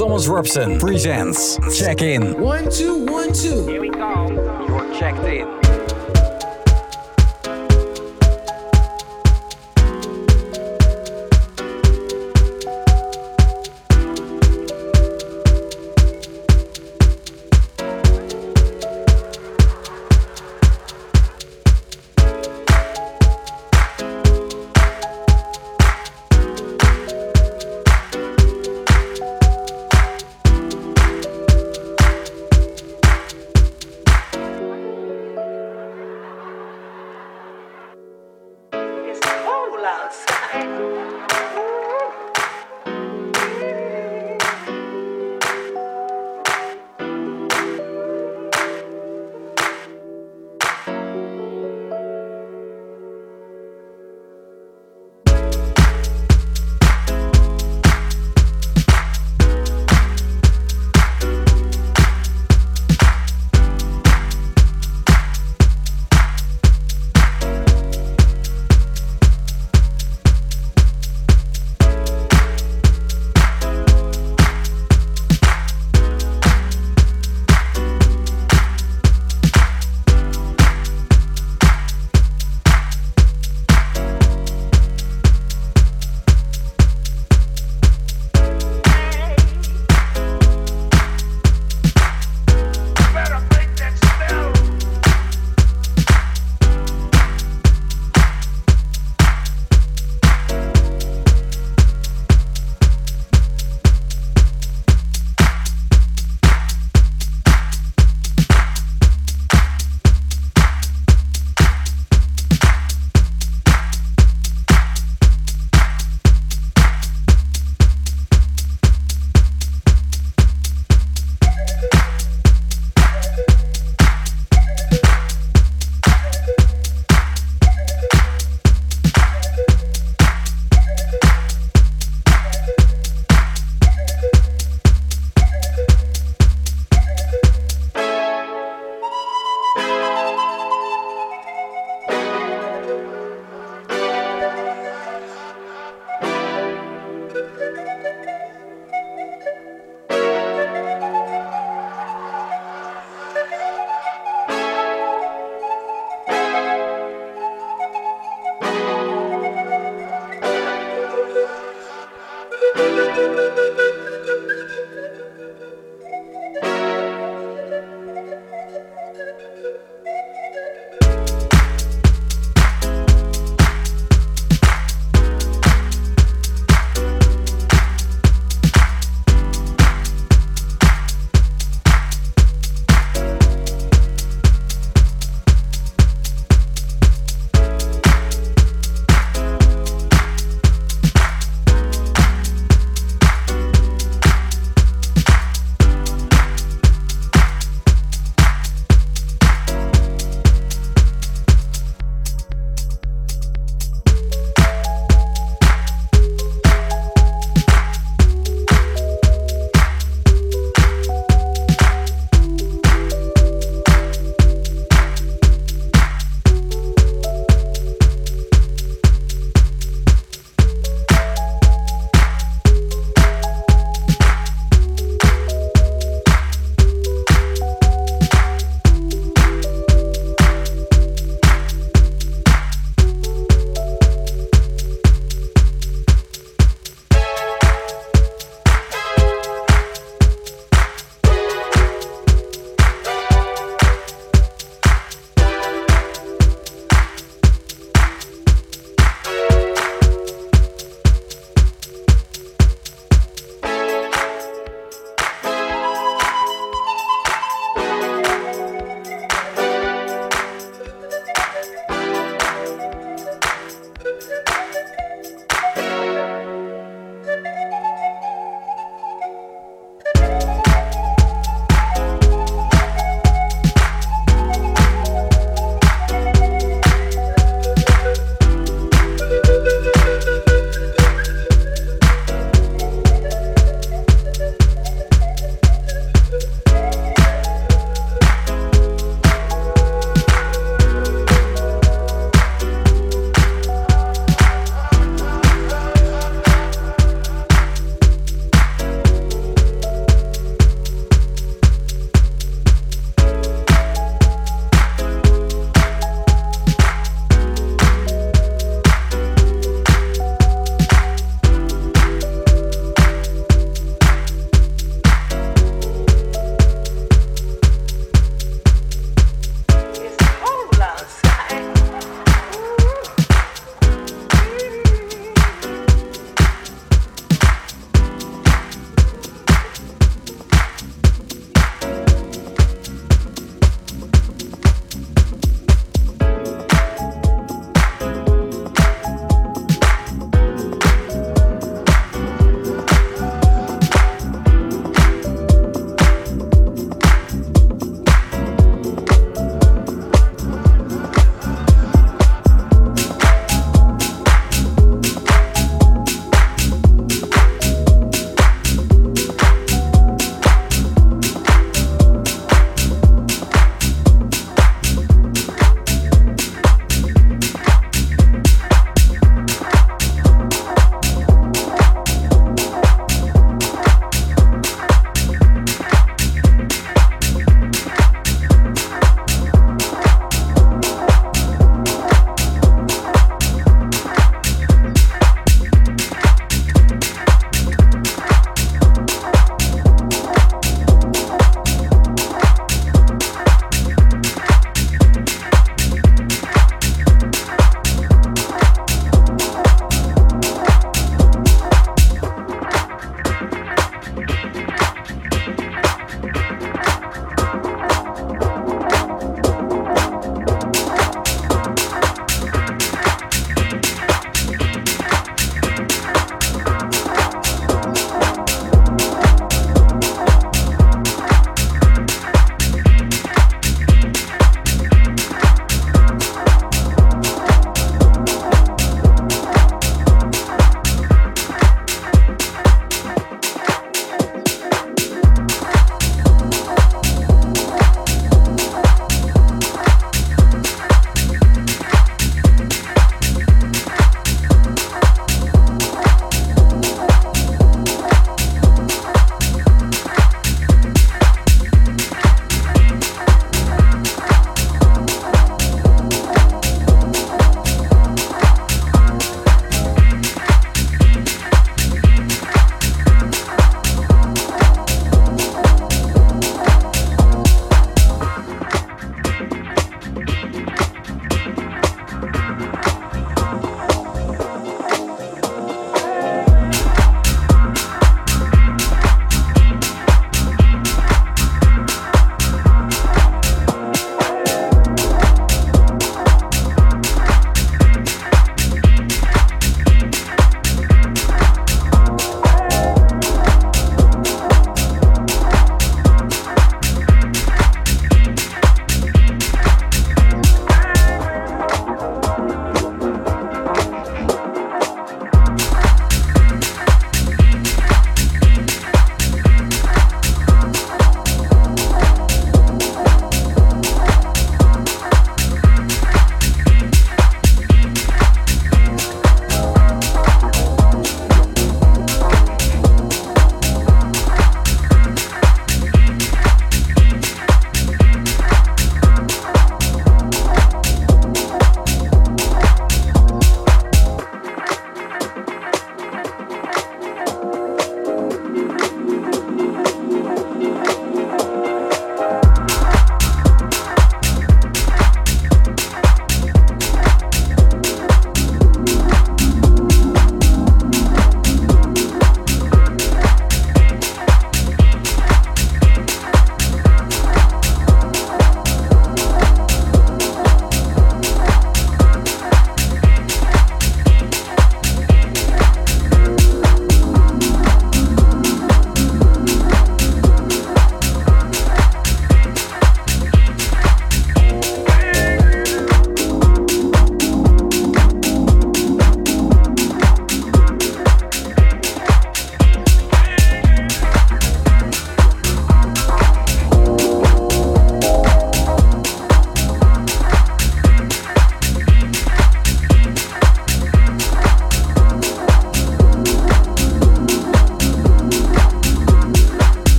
Thomas Robson presents Check In. One, two, one, two. Here we go. You're checked in.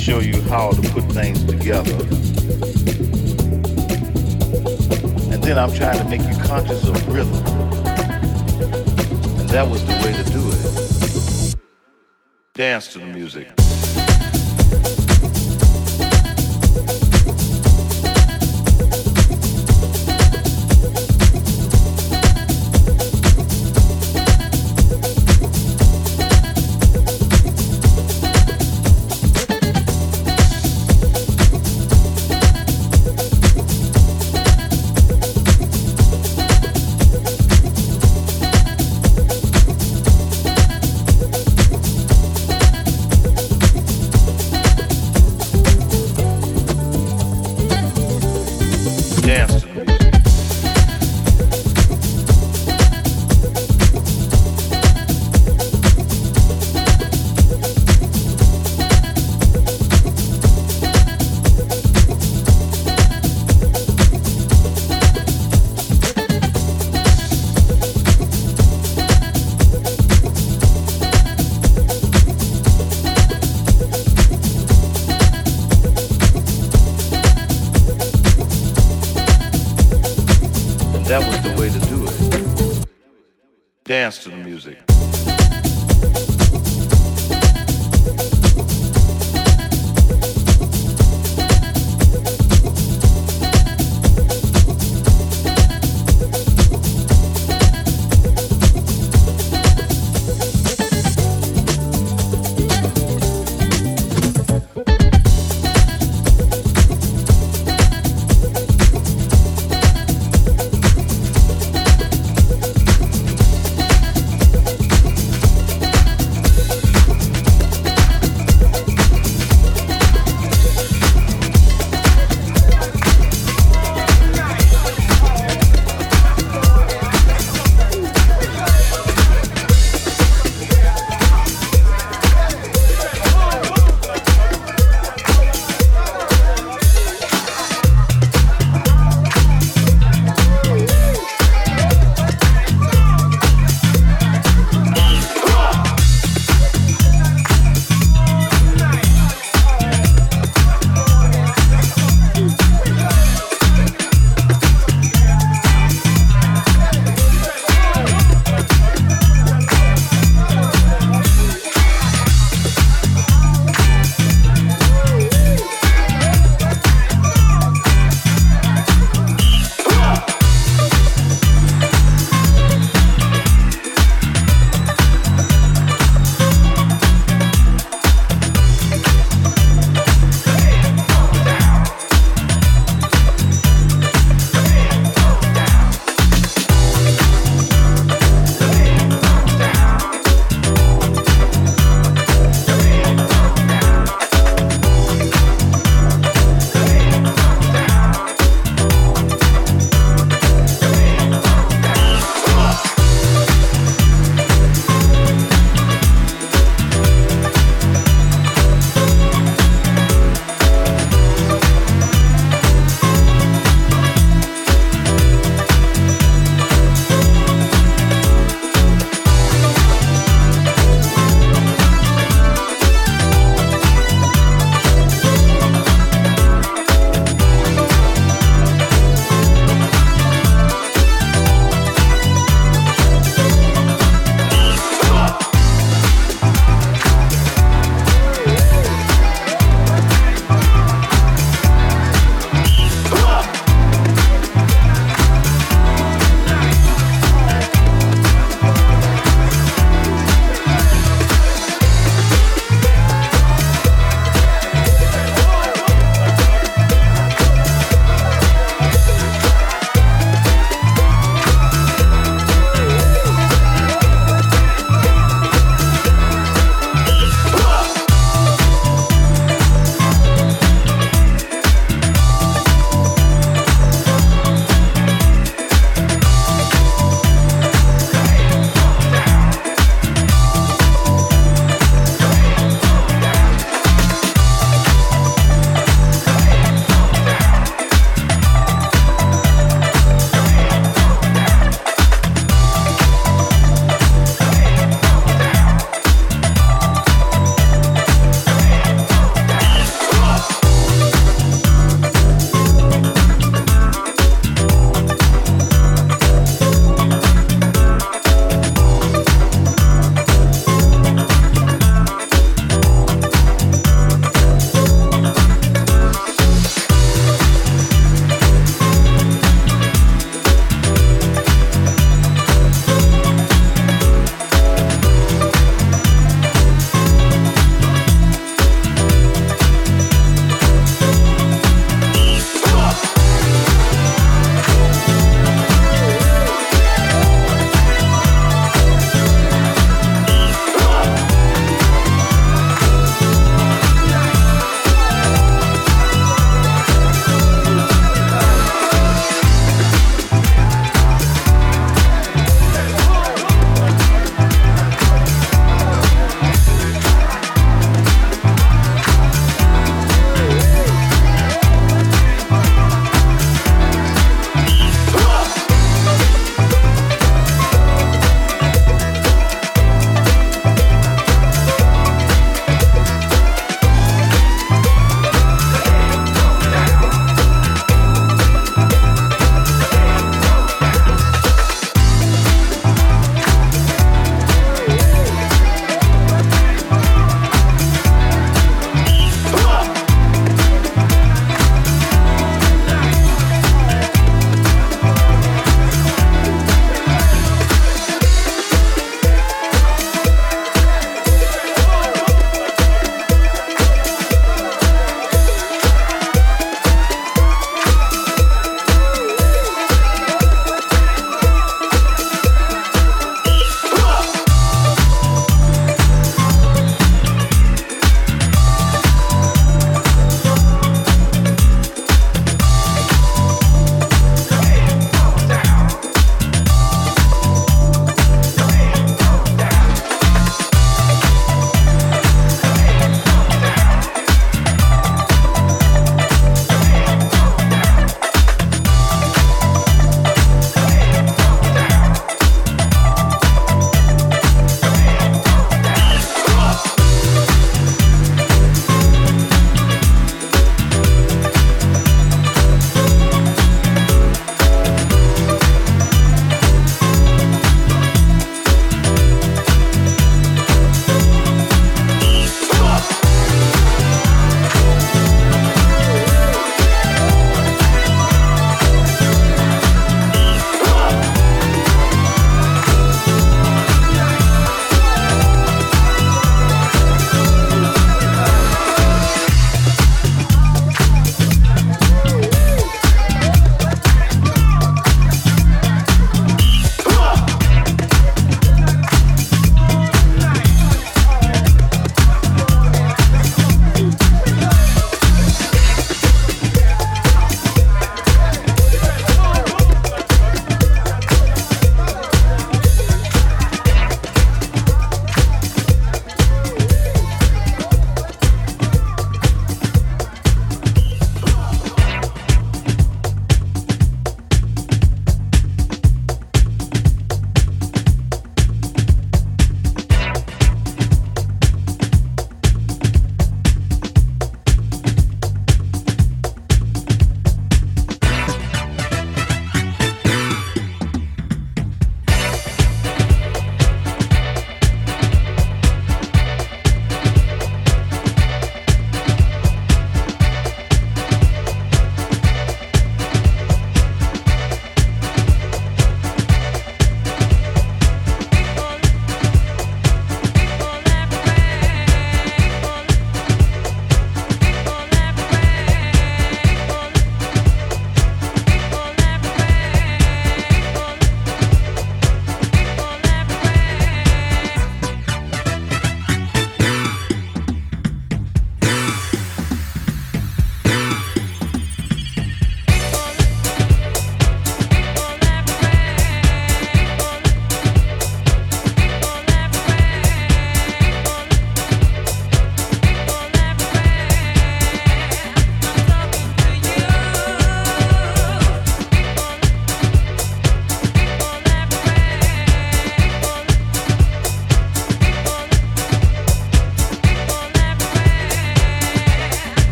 Show you how to put things together. And then I'm trying to make you conscious of rhythm. And that was the way to do it. Dance to the music. Dance to the music.